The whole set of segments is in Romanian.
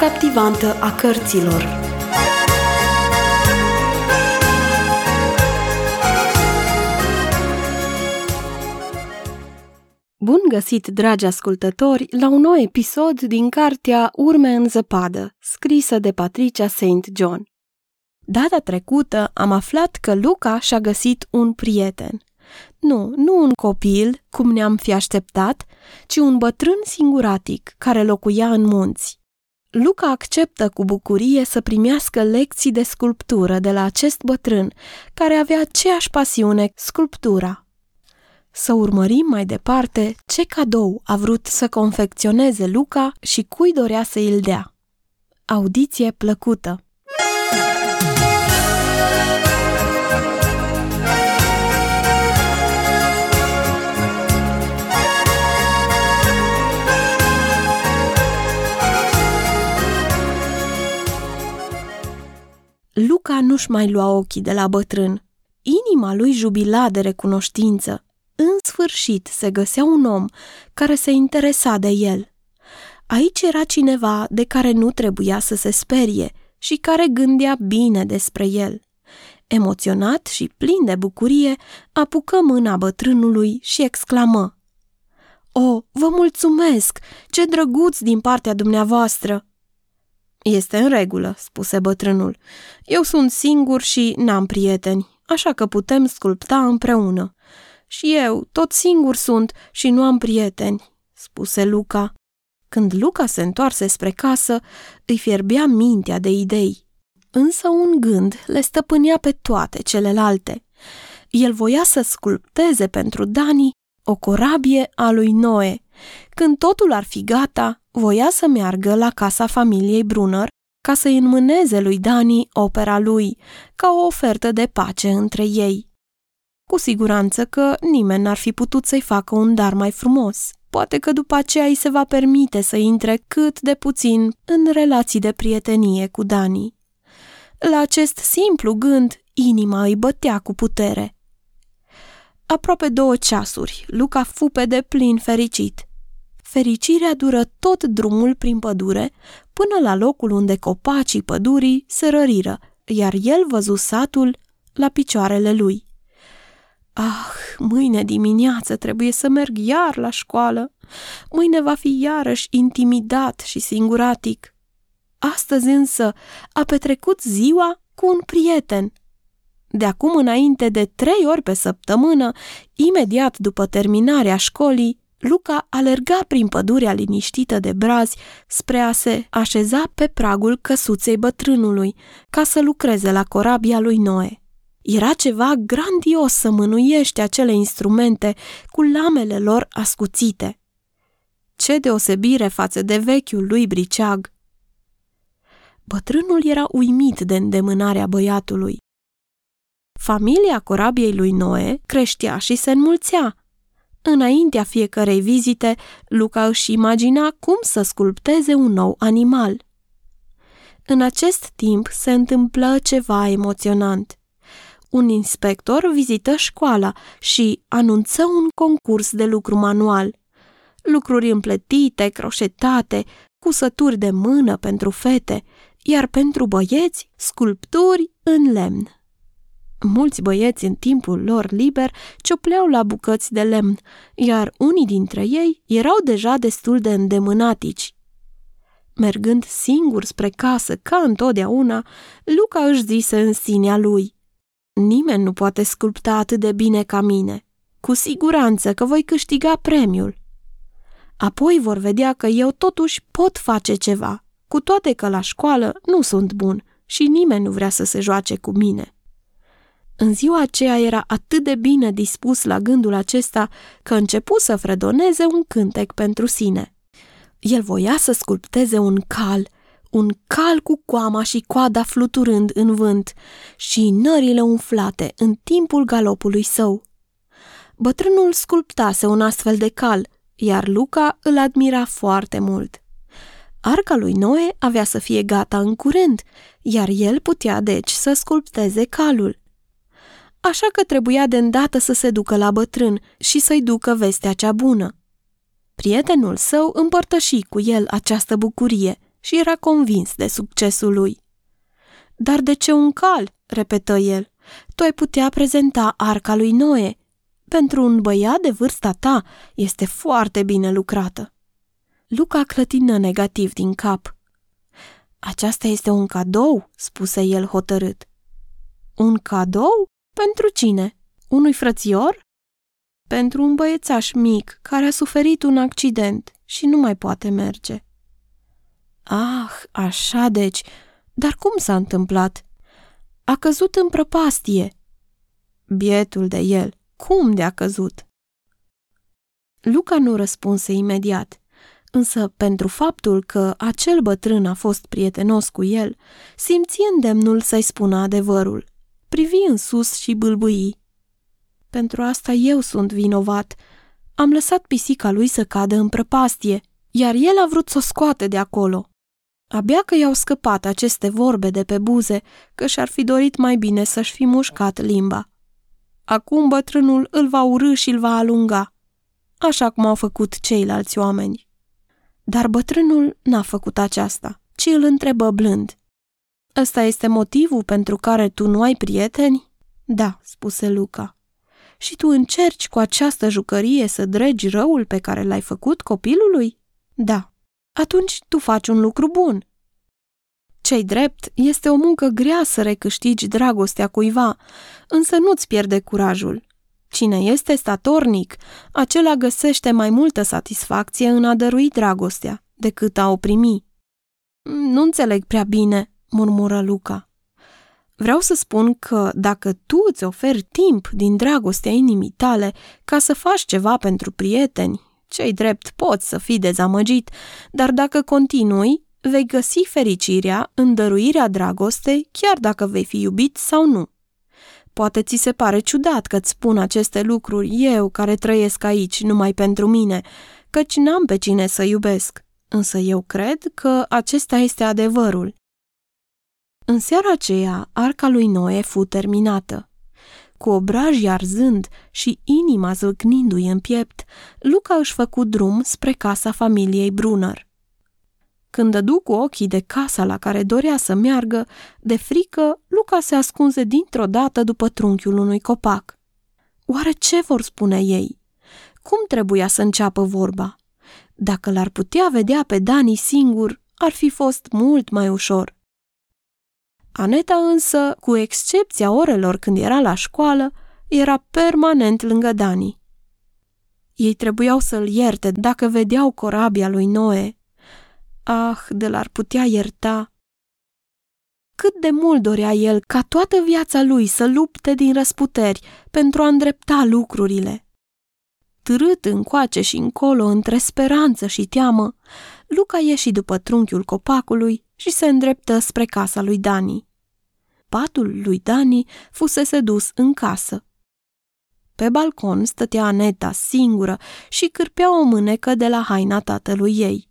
captivantă a cărților. Bun găsit, dragi ascultători, la un nou episod din cartea Urme în zăpadă, scrisă de Patricia St. John. Data trecută am aflat că Luca și-a găsit un prieten. Nu, nu un copil, cum ne-am fi așteptat, ci un bătrân singuratic care locuia în munți. Luca acceptă cu bucurie să primească lecții de sculptură de la acest bătrân, care avea aceeași pasiune, sculptura. Să urmărim mai departe ce cadou a vrut să confecționeze Luca și cui dorea să îl dea. Audiție plăcută! Luca nu-și mai lua ochii de la bătrân. Inima lui jubila de recunoștință. În sfârșit se găsea un om care se interesa de el. Aici era cineva de care nu trebuia să se sperie și care gândea bine despre el. Emoționat și plin de bucurie, apucă mâna bătrânului și exclamă. O, vă mulțumesc! Ce drăguț din partea dumneavoastră! Este în regulă, spuse bătrânul. Eu sunt singur și n-am prieteni, așa că putem sculpta împreună. Și eu, tot singur sunt și nu am prieteni, spuse Luca. Când Luca se întoarse spre casă, îi fierbea mintea de idei. Însă un gând le stăpânea pe toate celelalte. El voia să sculpteze pentru Dani o corabie a lui Noe. Când totul ar fi gata, voia să meargă la casa familiei Brunner ca să-i înmâneze lui Dani opera lui, ca o ofertă de pace între ei. Cu siguranță că nimeni n-ar fi putut să-i facă un dar mai frumos. Poate că după aceea îi se va permite să intre cât de puțin în relații de prietenie cu Dani. La acest simplu gând, inima îi bătea cu putere. Aproape două ceasuri, Luca fu pe de plin fericit – fericirea dură tot drumul prin pădure până la locul unde copacii pădurii se răriră, iar el văzu satul la picioarele lui. Ah, mâine dimineață trebuie să merg iar la școală. Mâine va fi iarăși intimidat și singuratic. Astăzi însă a petrecut ziua cu un prieten. De acum înainte de trei ori pe săptămână, imediat după terminarea școlii, Luca alerga prin pădurea liniștită de brazi spre a se așeza pe pragul căsuței bătrânului, ca să lucreze la corabia lui Noe. Era ceva grandios să mânuiești acele instrumente cu lamele lor ascuțite. Ce deosebire față de vechiul lui briceag! Bătrânul era uimit de îndemânarea băiatului. Familia corabiei lui Noe creștea și se înmulțea, Înaintea fiecărei vizite, Luca își imagina cum să sculpteze un nou animal. În acest timp se întâmplă ceva emoționant. Un inspector vizită școala și anunță un concurs de lucru manual. Lucruri împletite, croșetate, cusături de mână pentru fete, iar pentru băieți, sculpturi în lemn. Mulți băieți în timpul lor liber ciopleau la bucăți de lemn, iar unii dintre ei erau deja destul de îndemânatici. Mergând singur spre casă, ca întotdeauna, Luca își zise în sinea lui, Nimeni nu poate sculpta atât de bine ca mine. Cu siguranță că voi câștiga premiul. Apoi vor vedea că eu totuși pot face ceva, cu toate că la școală nu sunt bun și nimeni nu vrea să se joace cu mine. În ziua aceea era atât de bine dispus la gândul acesta că începu să fredoneze un cântec pentru sine. El voia să sculpteze un cal, un cal cu coama și coada fluturând în vânt și nările umflate în timpul galopului său. Bătrânul sculptase un astfel de cal, iar Luca îl admira foarte mult. Arca lui Noe avea să fie gata în curând, iar el putea deci să sculpteze calul așa că trebuia de îndată să se ducă la bătrân și să-i ducă vestea cea bună. Prietenul său împărtăși cu el această bucurie, și era convins de succesul lui. Dar de ce un cal?" repetă el. Tu ai putea prezenta arca lui Noe. Pentru un băiat de vârsta ta este foarte bine lucrată." Luca clătină negativ din cap. Aceasta este un cadou, spuse el hotărât. Un cadou? Pentru cine? Unui frățior? Pentru un băiețaș mic care a suferit un accident și nu mai poate merge. Ah, așa deci, dar cum s-a întâmplat? A căzut în prăpastie. Bietul de el, cum de a căzut? Luca nu răspunse imediat, însă pentru faptul că acel bătrân a fost prietenos cu el, simți îndemnul să-i spună adevărul. Privi în sus și bâlbâi. Pentru asta eu sunt vinovat. Am lăsat pisica lui să cadă în prăpastie, iar el a vrut să o scoate de acolo. Abia că i-au scăpat aceste vorbe de pe buze, că și-ar fi dorit mai bine să-și fi mușcat limba. Acum bătrânul îl va urâ și îl va alunga, așa cum au făcut ceilalți oameni. Dar bătrânul n-a făcut aceasta, ci îl întrebă blând. Ăsta este motivul pentru care tu nu ai prieteni? Da, spuse Luca. Și tu încerci cu această jucărie să dregi răul pe care l-ai făcut copilului? Da. Atunci tu faci un lucru bun. Cei drept, este o muncă grea să recâștigi dragostea cuiva, însă nu-ți pierde curajul. Cine este statornic, acela găsește mai multă satisfacție în a dărui dragostea decât a o primi. Nu înțeleg prea bine, murmură Luca. Vreau să spun că dacă tu îți oferi timp din dragostea inimii tale ca să faci ceva pentru prieteni, cei drept poți să fii dezamăgit, dar dacă continui, vei găsi fericirea în dăruirea dragostei, chiar dacă vei fi iubit sau nu. Poate ți se pare ciudat că-ți spun aceste lucruri eu care trăiesc aici numai pentru mine, căci n-am pe cine să iubesc, însă eu cred că acesta este adevărul. În seara aceea, arca lui Noe fu terminată. Cu obrajii arzând și inima zâcnindu-i în piept, Luca își făcu drum spre casa familiei Brunner. Când dădu cu ochii de casa la care dorea să meargă, de frică, Luca se ascunse dintr-o dată după trunchiul unui copac. Oare ce vor spune ei? Cum trebuia să înceapă vorba? Dacă l-ar putea vedea pe Dani singur, ar fi fost mult mai ușor. Aneta însă, cu excepția orelor când era la școală, era permanent lângă Dani. Ei trebuiau să-l ierte dacă vedeau corabia lui Noe. Ah, de l-ar putea ierta! Cât de mult dorea el ca toată viața lui să lupte din răsputeri pentru a îndrepta lucrurile. Târât încoace și încolo între speranță și teamă, Luca ieși după trunchiul copacului și se îndreptă spre casa lui Dani. Patul lui Dani fusese dus în casă. Pe balcon stătea Aneta singură și cârpea o mânecă de la haina tatălui ei.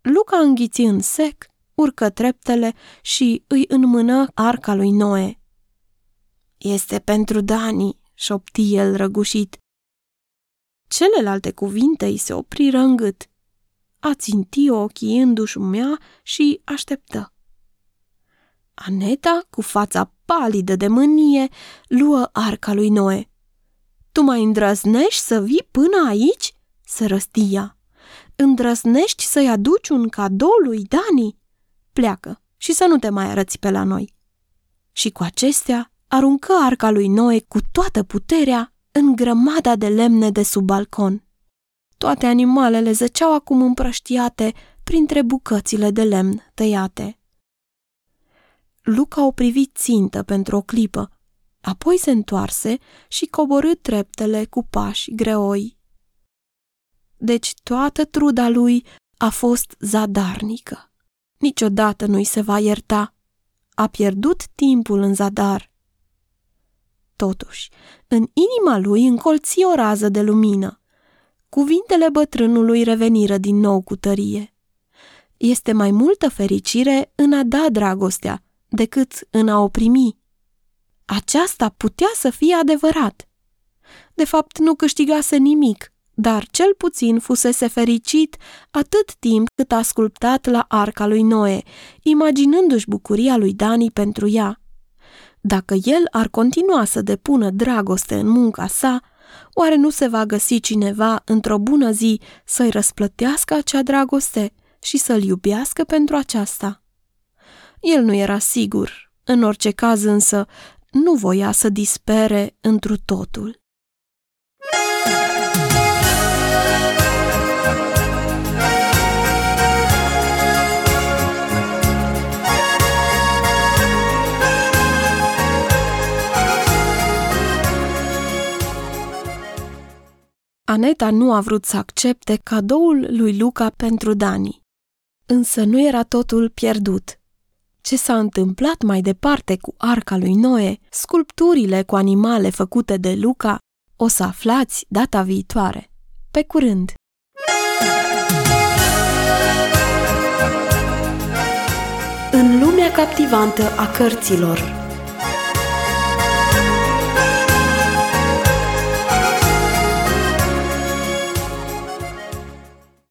Luca înghiți în sec, urcă treptele și îi înmână arca lui Noe. Este pentru Dani, șopti el răgușit. Celelalte cuvinte îi se opriră în gât. A ținti ochii în dușumea și așteptă. Aneta, cu fața palidă de mânie, luă arca lui Noe. Tu mai îndrăznești să vii până aici?" se răstia. Îndrăznești să-i aduci un cadou lui Dani? Pleacă și să nu te mai arăți pe la noi." Și cu acestea aruncă arca lui Noe cu toată puterea în grămada de lemne de sub balcon. Toate animalele zăceau acum împrăștiate printre bucățile de lemn tăiate. Luca o privi țintă pentru o clipă, apoi se întoarse și coborâ treptele cu pași greoi. Deci toată truda lui a fost zadarnică. Niciodată nu-i se va ierta. A pierdut timpul în zadar. Totuși, în inima lui încolți o rază de lumină. Cuvintele bătrânului reveniră din nou cu tărie. Este mai multă fericire în a da dragostea decât în a o primi. Aceasta putea să fie adevărat. De fapt, nu câștigase nimic, dar cel puțin fusese fericit atât timp cât a sculptat la arca lui Noe, imaginându-și bucuria lui Dani pentru ea. Dacă el ar continua să depună dragoste în munca sa, oare nu se va găsi cineva într-o bună zi să-i răsplătească acea dragoste și să-l iubească pentru aceasta? El nu era sigur, în orice caz însă, nu voia să dispere întru totul. Aneta nu a vrut să accepte cadoul lui Luca pentru Dani. Însă nu era totul pierdut. Ce s-a întâmplat mai departe cu arca lui Noe, sculpturile cu animale făcute de Luca, o să aflați data viitoare. Pe curând! În lumea captivantă a cărților